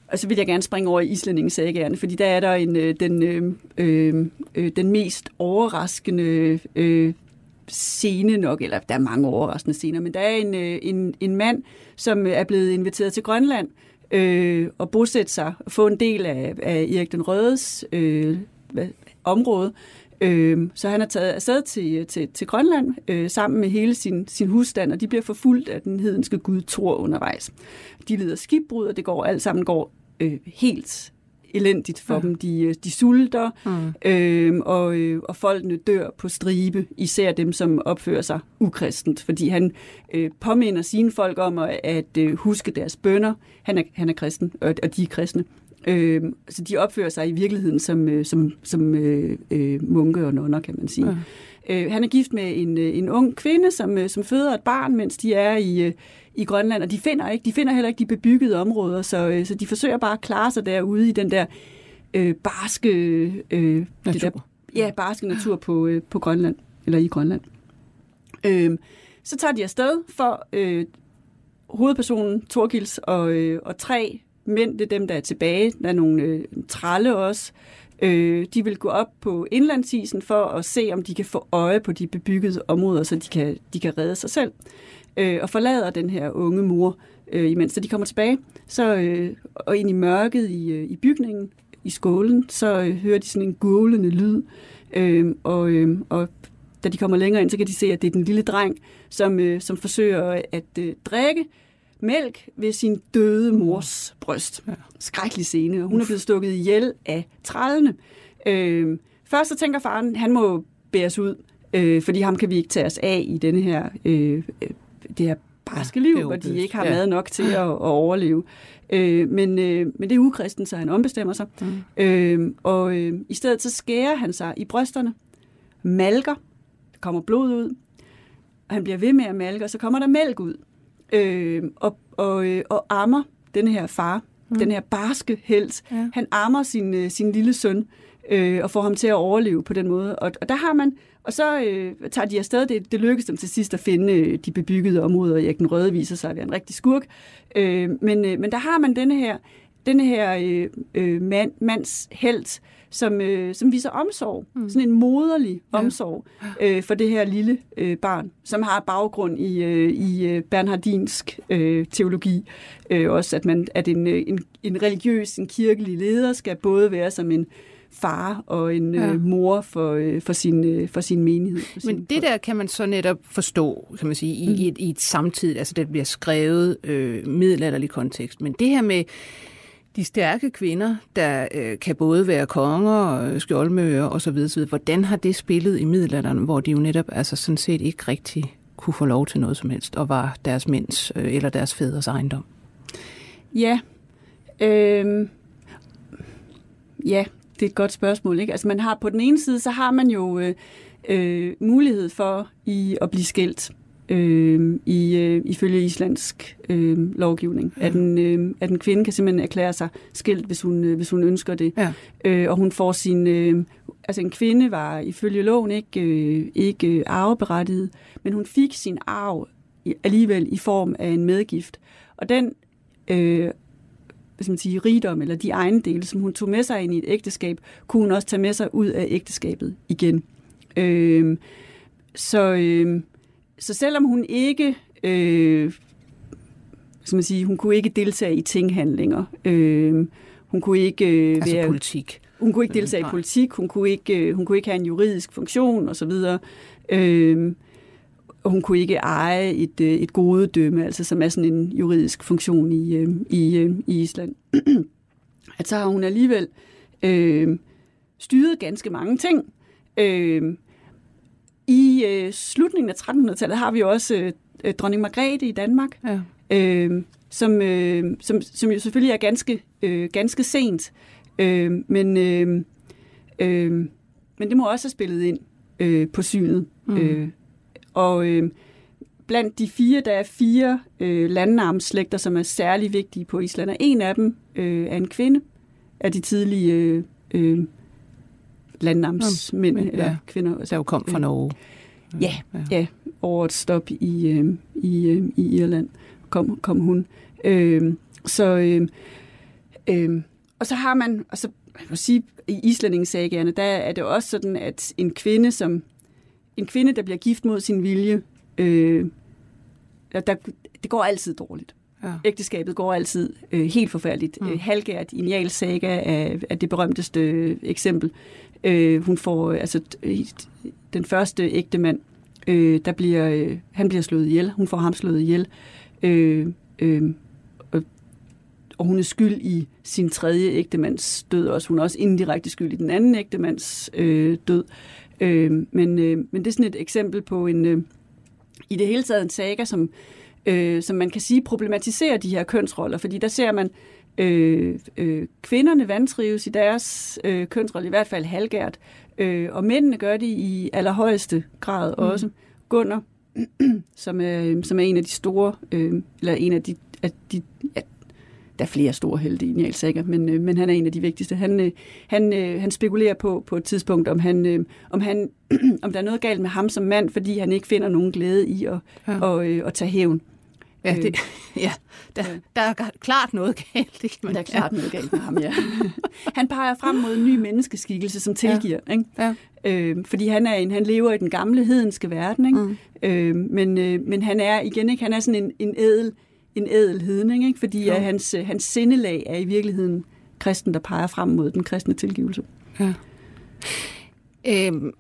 og så vil jeg gerne springe over i islændingesagaerne, fordi der er der en, øh, den, øh, øh, den mest overraskende øh, scene nok, eller der er mange overraskende scener, men der er en, øh, en, en mand, som øh, er blevet inviteret til Grønland øh, og bosætte sig, og få en del af, af Erik den Rødes øh, hvad, område, Øh, så han er taget afsted til, øh, til, til Grønland øh, sammen med hele sin, sin husstand, og de bliver forfulgt af den hedenske gud Thor undervejs. De lider skibbrud, og det går alt sammen går øh, helt elendigt for ja. dem. De, øh, de sulter, mm. øh, og, øh, og folkene dør på stribe, især dem, som opfører sig ukristent, fordi han øh, påminder sine folk om at, at øh, huske deres bønder. Han er, han er kristen, og, og de er kristne. Øh, så de opfører sig i virkeligheden som, øh, som, som øh, øh, munke og nonner, kan man sige. Ja. Øh, han er gift med en, øh, en ung kvinde, som, øh, som føder et barn, mens de er i, i Grønland, og de finder ikke, de finder heller ikke de bebyggede områder, så, øh, så de forsøger bare at klare sig derude i den der øh, barske, øh, natur. Det der, ja, barske natur på, øh, på Grønland, eller i Grønland. Øh, så tager de afsted for øh, hovedpersonen Torgils og, øh, og tre mænd, det er dem, der er tilbage. Der er nogle øh, tralle også. Øh, Øh, de vil gå op på indlandsisen for at se, om de kan få øje på de bebyggede områder, så de kan, de kan redde sig selv. Øh, og forlader den her unge mor, øh, imens de kommer tilbage. Så, øh, og ind i mørket i, øh, i bygningen, i skålen, så øh, hører de sådan en gulende lyd. Øh, og, øh, og da de kommer længere ind, så kan de se, at det er den lille dreng, som, øh, som forsøger at øh, drikke, mælk ved sin døde mors bryst. Skrækkelig scene. Hun er blevet stukket ihjel af trallene. Øh, først så tænker faren, han må bæres ud, øh, fordi ham kan vi ikke tage os af i denne her, øh, det her barske liv, ja, hvor de ikke har ja. mad nok til at, at overleve. Øh, men, øh, men det er ukristen, så han ombestemmer sig. Mm. Øh, og øh, i stedet så skærer han sig i brysterne, malker, der kommer blod ud, og han bliver ved med at malke, og så kommer der mælk ud øh, og, og, øh, og ammer den her far, mm. den her barske held. Ja. Han ammer sin, øh, sin lille søn øh, og får ham til at overleve på den måde. Og, og der har man, og så øh, tager de afsted, det, det lykkes dem til sidst at finde øh, de bebyggede områder, Erik den Røde viser sig at være en rigtig skurk. Øh, men, øh, men der har man denne her, denne her øh, øh, mand, mands held, som, øh, som viser omsorg. Mm. Sådan en moderlig ja. omsorg øh, for det her lille øh, barn, som har baggrund i, øh, i øh, bernhardinsk øh, teologi. Øh, også at, man, at en, øh, en, en religiøs, en kirkelig leder skal både være som en far og en ja. øh, mor for, øh, for, sin, øh, for sin menighed. For Men sin, det der kan man så netop forstå, kan man sige, i, mm. i, et, i et samtid, altså det bliver skrevet øh, middelalderlig kontekst. Men det her med de stærke kvinder, der øh, kan både være konger, skjoldmøger osv., så hvordan har det spillet i middelalderen, hvor de jo netop altså sådan set ikke rigtig kunne få lov til noget som helst, og var deres mænds øh, eller deres fædres ejendom? Ja, øh, ja, det er et godt spørgsmål. Ikke? Altså man har på den ene side, så har man jo øh, øh, mulighed for i at blive skilt øh, i, øh, ifølge islandsk øh, lovgivning. Ja. At, en, øh, at en kvinde kan simpelthen erklære sig skilt, hvis hun, øh, hvis hun ønsker det. Ja. Øh, og hun får sin... Øh, altså en kvinde var ifølge loven ikke, øh, ikke arveberettiget, men hun fik sin arv alligevel i form af en medgift. Og den øh, hvad man sige, rigdom eller de ejendele, som hun tog med sig ind i et ægteskab, kunne hun også tage med sig ud af ægteskabet igen. Øh, så, øh, så selvom hun ikke, øh, som man siger, hun kunne ikke deltage i tinghandlinger, øh, hun kunne ikke øh, Altså være, politik. hun kunne ikke deltage i politik, hun kunne ikke, øh, hun kunne ikke have en juridisk funktion osv. Øh, og hun kunne ikke eje et, øh, et godedømme, altså som er sådan en juridisk funktion i, øh, i, øh, i Island. at så har hun alligevel øh, styret ganske mange ting. Øh, I øh, slutningen af 1300-tallet har vi også øh, øh, dronning Margrethe i Danmark, Ja. øh, som, øh, som, som jo selvfølgelig er ganske, øh, ganske sent. Øh, men, øh, øh, men det må også have spillet ind øh, på synet. Mm. Øh, og øh, blandt de fire, der er fire øh, landnamsslægter, som er særlig vigtige på Island, og en af dem øh, er en kvinde af de tidlige øh, øh, landnamsmænd, Men, eller ja. kvinder. Der jo kom fra Norge. Ja, ja, over et stop i, øh, i, øh, i Irland kom, kom hun. Øh, så, øh, øh, og så har man, og så jeg må sige, i islændingesagerne, der er det også sådan, at en kvinde, som en kvinde, der bliver gift mod sin vilje, øh, der, det går altid dårligt. Ja. Ægteskabet går altid øh, helt forfærdeligt. Mm. Øh, Halgert i Njal Saga er, er det berømteste øh, eksempel. Øh, hun får, øh, altså den første ægte mand, øh, der bliver, øh, han bliver slået ihjel. Hun får ham slået ihjel. Øh, øh, og, og hun er skyld i sin tredje ægtemands død også. Hun er også indirekte skyld i den anden ægtemands øh, død. Øh, men, øh, men det er sådan et eksempel på en, øh, i det hele taget en saga, som, øh, som man kan sige problematiserer de her kønsroller, fordi der ser man øh, øh, kvinderne vantrives i deres øh, kønsrolle, i hvert fald halvgært, øh, og mændene gør det i allerhøjeste grad mm. også. Gunnar, som er, som er en af de store, øh, eller en af de, af de ja, der er flere store helte i Niels Sager, men, øh, men han er en af de vigtigste. Han, øh, han, øh, han spekulerer på på et tidspunkt, om, han, øh, om, han, om der er noget galt med ham som mand, fordi han ikke finder nogen glæde i at, ja. og, øh, at tage hævn. Ja, det, ja. Der, der er klart noget galt. Det kan man, Der er klart noget galt med ham, ja. han peger frem mod en ny menneskeskikkelse, som tilgiver. Ja. Ikke? Ja. Øh, fordi han er en, han lever i den gamle hedenske verden, ikke? Mm. Øh, men, øh, men han er igen ikke, han er sådan en, en ædel, en ædel hedning, ikke? fordi Jo. at hans, øh, hans sindelag er i virkeligheden kristen, der peger frem mod den kristne tilgivelse. Ja. Øhm,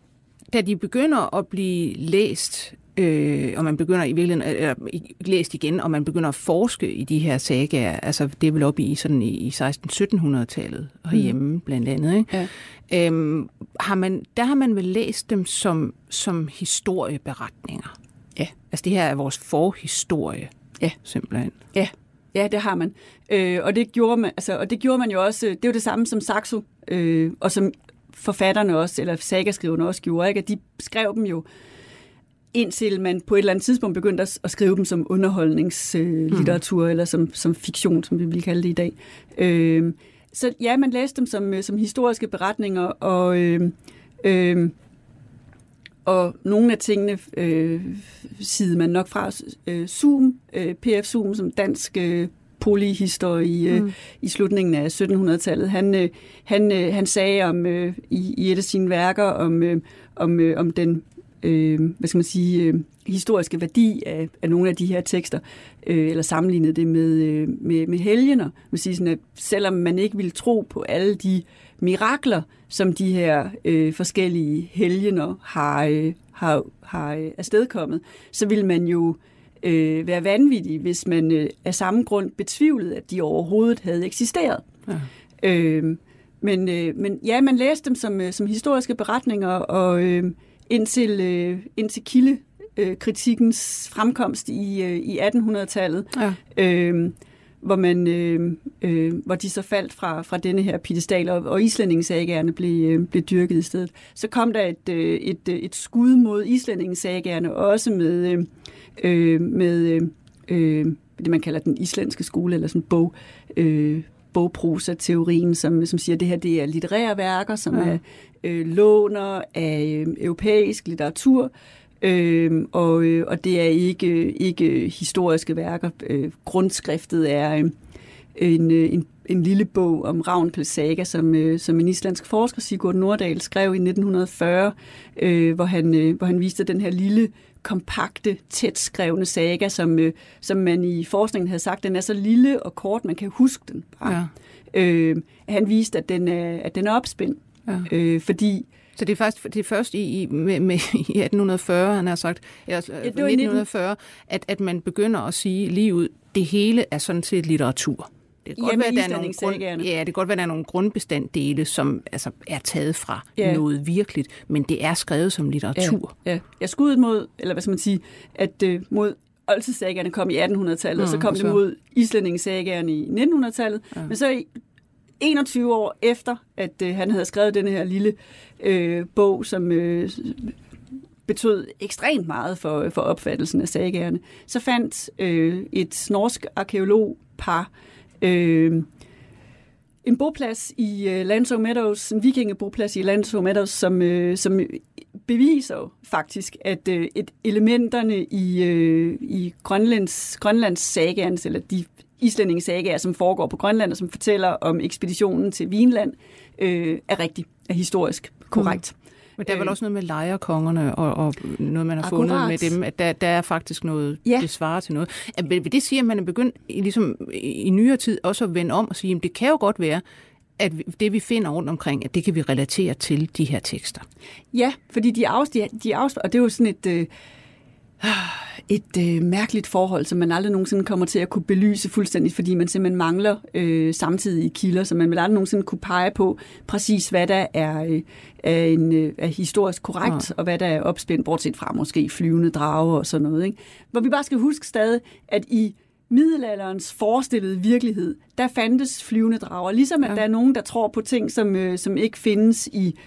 da de begynder at blive læst, øh, og man begynder i virkeligheden, eller læst igen, og man begynder at forske i de her sagaer, altså det er vel oppe i, sådan i, i 16-1700-tallet herhjemme mm. blandt andet, ikke? Ja. Øhm, har man, der har man vel læst dem som, som historieberetninger. Ja. Altså det her er vores forhistorie, Ja. simpelthen. Ja, ja det har man. Øh, og, det gjorde man altså, og det gjorde man jo også, det er jo det samme som Saxo, øh, og som forfatterne også, eller sagaskriverne også gjorde, ikke? at de skrev dem jo indtil man på et eller andet tidspunkt begyndte at, skrive dem som underholdningslitteratur, mm. eller som, som fiktion, som vi vil kalde det i dag. Øh, så ja, man læste dem som, øh, som historiske beretninger, og, øh, øh, og nogle af tingene øh, sidede man nok fra øh, Zoom, øh, PF Zoom, som dansk øh, polyhistorie i, øh, mm. i slutningen af 1700-tallet. Han, øh, han, øh, han sagde om øh, i, i et af sine værker om, øh, om, øh, om den øh, hvad skal man sige, øh, historiske værdi af, af nogle af de her tekster, øh, eller sammenlignede det med, øh, med, med helgener. Man siger sådan, at selvom man ikke ville tro på alle de mirakler, som de her øh, forskellige helgener har, øh, har, har øh, afstedkommet, så vil man jo øh, være vanvittig, hvis man øh, af samme grund betvivlede, at de overhovedet havde eksisteret. Ja. Øh, men, øh, men ja, man læste dem som, øh, som historiske beretninger, og øh, indtil, øh, indtil kildekritikkens fremkomst i, øh, i 1800-tallet, Ja. øh, hvor, man, øh, øh, hvor de så faldt fra, fra denne her piedestal, og, og islændingesagerne blev, øh, blev dyrket i stedet. Så kom der et, øh, et, øh, et skud mod islændingesagerne, også med, øh, øh, med øh, øh, det, man kalder den islandske skole, eller sådan bog, øh, bogprosa-teorien, som, som siger, at det her det er litterære værker, som Ja. er øh, låner af øh, europæisk litteratur, øh, og, øh, og det er ikke, ikke historiske værker. Øh, grundskriftet er øh, en, øh, en, en lille bog om Ravnpels saga, som, øh, som en islandsk forsker, Sigurd Nordahl, skrev i 1940, øh, hvor, han, øh, hvor han viste den her lille kompakte, tæt skrevne saga, som, øh, som man i forskningen havde sagt, den er så lille og kort, man kan huske den bare. Ja. øh, han viste, at den er, at den er opspændt. Ja. Øh, fordi så det er faktisk det er først i, i, med, med, i 1840, han har sagt, eller ja, 1940, at, at man begynder at sige lige ud, det hele er sådan set litteratur. Det kan, godt være, der er nogle grund, ja, det kan godt være, der er nogle grundbestanddele, som altså, er taget fra ja. noget virkeligt, men det er skrevet som litteratur. Ja, ja. Jeg skuddet mod, eller hvad skal man sige, at uh, mod oldtidssagerne kom i 1800-tallet, mm, og så kom så. det mod islændingesagerne i 1900-tallet, ja. men så 21 år efter, at øh, han havde skrevet den her lille øh, bog, som øh, betød ekstremt meget for, for opfattelsen af sagerne, så fandt øh, et norsk arkeologpar øh, en boplads i øh, Landså Meadows, en vikingeboplads i Landså Meadows, som, øh, som beviser faktisk, at øh, et elementerne i, øh, i Grønlands, Grønlands sagaen, eller de islændingesagaer, som foregår på Grønland, og som fortæller om ekspeditionen til Vinland, øh, er rigtig, er historisk korrekt. Mm. Men der er vel øh. også noget med lejerkongerne og, og noget, man har Akkurat. fundet med dem, at der, der er faktisk noget, ja. det svarer til noget. Vil det sige, at man er begyndt ligesom, i nyere tid også at vende om og sige, at det kan jo godt være, at det vi finder rundt omkring, at det kan vi relatere til de her tekster. Ja, fordi de afstiger, de afstiger og det er jo sådan et... Et øh, mærkeligt forhold, som man aldrig nogensinde kommer til at kunne belyse fuldstændigt, fordi man simpelthen mangler øh, samtidige kilder, så man vil aldrig nogensinde kunne pege på præcis, hvad der er, øh, er, en, øh, er historisk korrekt, ja. og hvad der er opspændt, bortset fra måske flyvende drager og sådan noget. Ikke? Hvor vi bare skal huske stadig, at i middelalderens forestillede virkelighed, der fandtes flyvende drager, ligesom at ja. der er nogen, der tror på ting, som, øh, som ikke findes i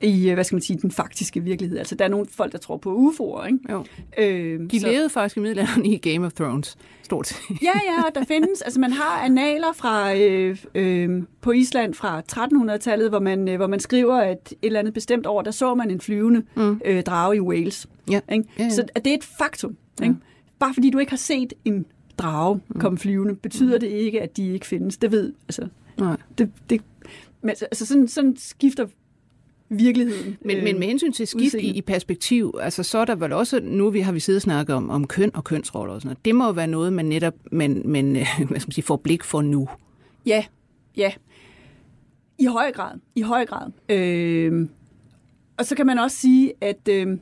i, øh, hvad skal man sige, den faktiske virkelighed. Altså, der er nogle folk, der tror på UFO'er, ikke? Jo. Øh, De så... levede faktisk i middelalderen i Game of Thrones, stort set. ja, ja, og der findes, altså man har analer fra, øh, øh, på Island fra 1300-tallet, hvor man, øh, hvor man skriver, at et eller andet bestemt år, der så man en flyvende mm. øh, drage i Wales. Ja. Ikke? Ja, ja. Så det er et faktum. Ikke? Ja. Bare fordi du ikke har set en drage mm. komme flyvende, betyder mm. det ikke, at de ikke findes. Det ved, altså, Nej. Det, det, men altså, sådan, sådan skifter virkeligheden. Men, men med hensyn til skift i, i perspektiv, altså så er der vel også, nu vi har vi siddet og snakket om, om køn og kønsroller og sådan noget. Det må jo være noget, man netop man, man, hvad skal man sige, får blik for nu. Ja, ja. I høj grad. I høj grad. Øh, og så kan man også sige, at øh,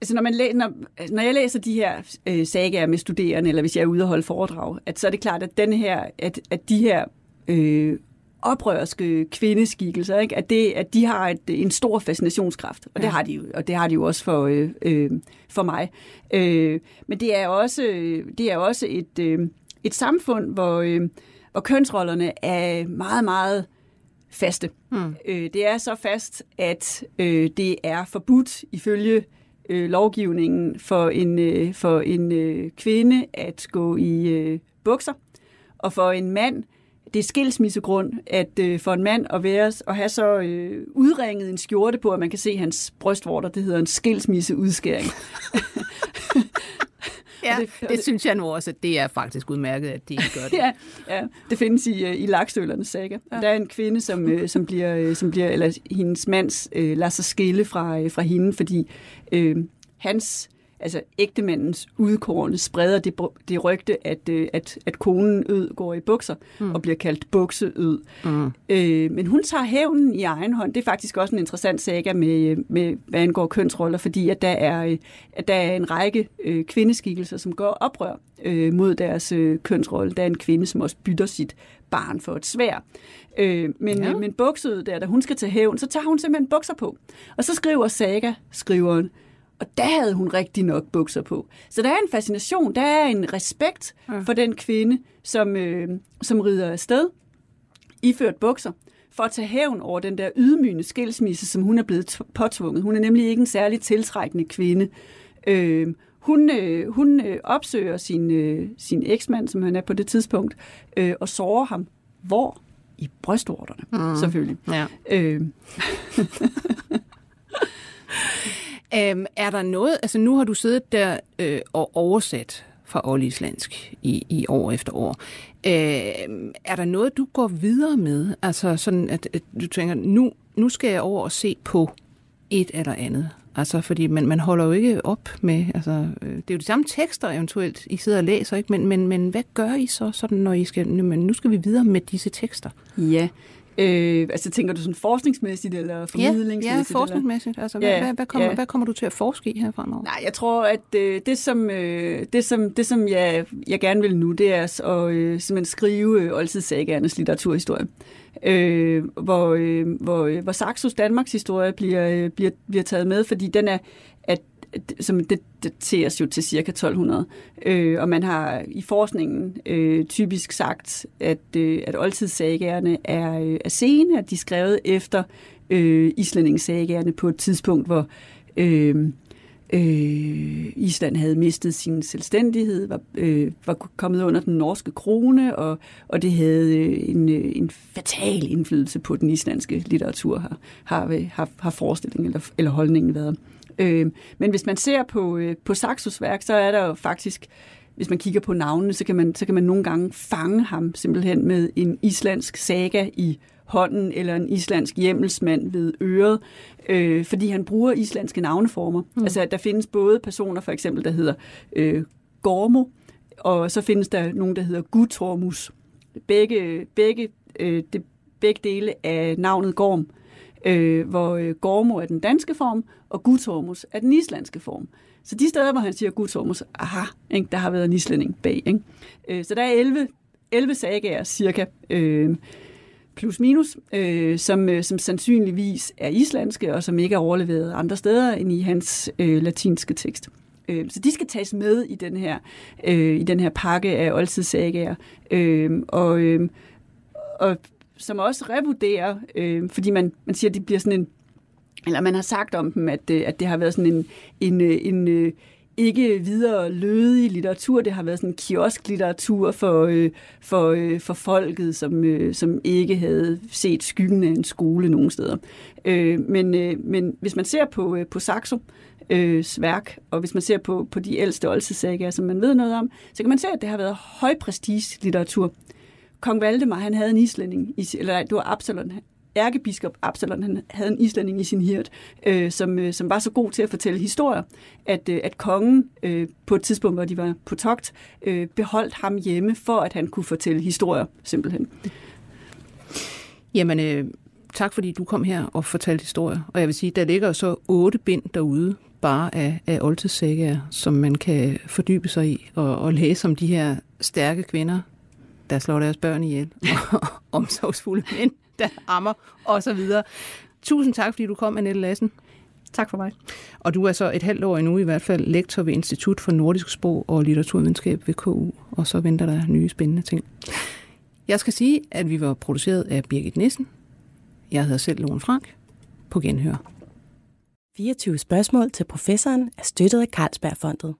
altså når, man læ- når, når jeg læser de her øh, sagaer med studerende, eller hvis jeg er ude og holde foredrag, at så er det klart, at, den her, at, at de her øh, oprørske kvindeskikkelser, ikke? At, det, at de har et, en stor fascinationskraft, og, ja. det har de jo, og det har de jo også for, øh, øh, for mig. Øh, men det er også, det er også et, øh, et samfund, hvor, øh, hvor kønsrollerne er meget, meget faste. Mm. Øh, det er så fast, at øh, det er forbudt ifølge øh, lovgivningen for en, øh, for en øh, kvinde at gå i øh, bukser, og for en mand det er skilsmissegrund, at øh, for en mand at, være, at have så øh, udringet en skjorte på, at man kan se hans brystvorter, det hedder en skilsmisseudskæring. ja, det, det, det synes jeg nu også, at det er faktisk udmærket, at de gør det. ja, ja, det findes i, øh, i lakstølernes saga. Ja. Der er en kvinde, som, øh, som, bliver, øh, som bliver, eller hendes mands øh, lader sig skille fra, øh, fra hende, fordi øh, hans altså ægtemandens udkårende spreder det, det rygte, at, øh, at, at konen ød går i bukser mm. og bliver kaldt bukseød. Mm. Øh, men hun tager hævnen i egen hånd. Det er faktisk også en interessant saga med, med hvad angår kønsroller, fordi at der er, øh, at der er en række øh, kvindeskikkelser, som går oprør øh, mod deres øh, kønsrolle. Der er en kvinde, som også bytter sit barn for et svær. Øh, men, ja. men bukseød der, da hun skal tage hævn, så tager hun simpelthen bukser på. Og så skriver Saga, skriveren, og der havde hun rigtig nok bukser på. Så der er en fascination, der er en respekt ja. for den kvinde, som, øh, som rider afsted, iført bukser, for at tage hævn over den der ydmygende skilsmisse, som hun er blevet påtvunget. Hun er nemlig ikke en særlig tiltrækkende kvinde. Øh, hun, øh, hun øh, opsøger sin, øh, sin eksmand, som han er på det tidspunkt, øh, og sårer ham. Hvor? I brystvorterne, mm. selvfølgelig. Ja. Øh. Øhm, er der noget, altså nu har du siddet der øh, og oversat fra oldislandsk i, i år efter år. Øh, er der noget, du går videre med? Altså sådan, at, at du tænker, nu, nu skal jeg over og se på et eller andet. Altså, fordi man, man holder jo ikke op med, altså, øh, det er jo de samme tekster eventuelt, I sidder og læser, ikke? Men, men, men hvad gør I så, sådan, når I skal, nu skal vi videre med disse tekster? Ja, Øh, altså tænker du sådan forskningsmæssigt eller formidlingsmæssigt? Ja, ja forskningsmæssigt. Altså, ja, hvad, hvad, kommer, ja. hvad kommer du til at forske i her fremover? Nej, jeg tror, at øh, det, som, øh, det, som, det, som jeg, jeg gerne vil nu, det er at øh, simpelthen skrive øh, oldtidssagagernes litteraturhistorie. Øh, hvor, øh, hvor, øh, hvor Saxos Danmarks historie bliver, øh, bliver, bliver taget med, fordi den er, som det dateres jo til cirka 1200. Øh, og man har i forskningen øh, typisk sagt, at, øh, at oldtidssagerne er, øh, er sene, at de er skrevet efter øh, islændingssagerne på et tidspunkt, hvor øh, øh, Island havde mistet sin selvstændighed, var, øh, var kommet under den norske krone, og, og det havde øh, en, øh, en fatal indflydelse på den islandske litteratur, har, har, har, har forestillingen eller, eller holdningen været. Øh, men hvis man ser på, øh, på Saxos værk, så er der jo faktisk, hvis man kigger på navnene, så kan man, så kan man nogle gange fange ham simpelthen med en islandsk saga i hånden, eller en islandsk hjemmelsmand ved øret, øh, fordi han bruger islandske navneformer. Mm. Altså, der findes både personer, for eksempel, der hedder øh, Gormo, og så findes der nogen, der hedder Gutormus. Begge, begge, øh, det, begge dele af navnet Gorm øh, øh, hvor øh, Gormo er den danske form, og Gutormus er den islandske form. Så de steder, hvor han siger Gutormus, aha, ikke, der har været en islænding bag. Ikke? Øh, så der er 11, 11 sagager cirka, øh, plus minus, øh, som, øh, som sandsynligvis er islandske, og som ikke er overleveret andre steder end i hans øh, latinske tekst. Øh, så de skal tages med i den her, øh, i den her pakke af oldtidssagager. Øh, og, øh, og som også revurderer, øh, fordi man, man siger, at det bliver sådan en, eller man har sagt om dem, at, øh, at det har været sådan en, en, øh, en, en ikke videre lødig litteratur. Det har været sådan en kiosklitteratur for, øh, for, øh, for folket, som, øh, som ikke havde set skyggen af en skole nogen steder. Øh, men, øh, men hvis man ser på, øh, på Saxo, øh, værk, og hvis man ser på, på de ældste oldtidssager, som man ved noget om, så kan man se, at det har været højprestige litteratur kong Valdemar, han havde en islænding, i, eller det var Absalon, ærkebiskop Absalon, han havde en islænding i sin hirt, øh, som, øh, som var så god til at fortælle historier, at, øh, at kongen øh, på et tidspunkt, hvor de var på togt, øh, beholdt ham hjemme, for at han kunne fortælle historier, simpelthen. Jamen, øh, tak fordi du kom her og fortalte historier. Og jeg vil sige, der ligger så otte bind derude, bare af, af oldtidssagaer, som man kan fordybe sig i og, og læse om de her stærke kvinder, der slår deres børn ihjel, og omsorgsfulde mænd, der ammer, og så videre. Tusind tak, fordi du kom, Annette Lassen. Tak for mig. Og du er så et halvt år endnu i hvert fald lektor ved Institut for Nordisk Sprog og Litteraturvidenskab ved KU, og så venter der nye spændende ting. Jeg skal sige, at vi var produceret af Birgit Nissen. Jeg hedder selv Lone Frank. På genhør. 24 spørgsmål til professoren er støttet af Carlsbergfondet.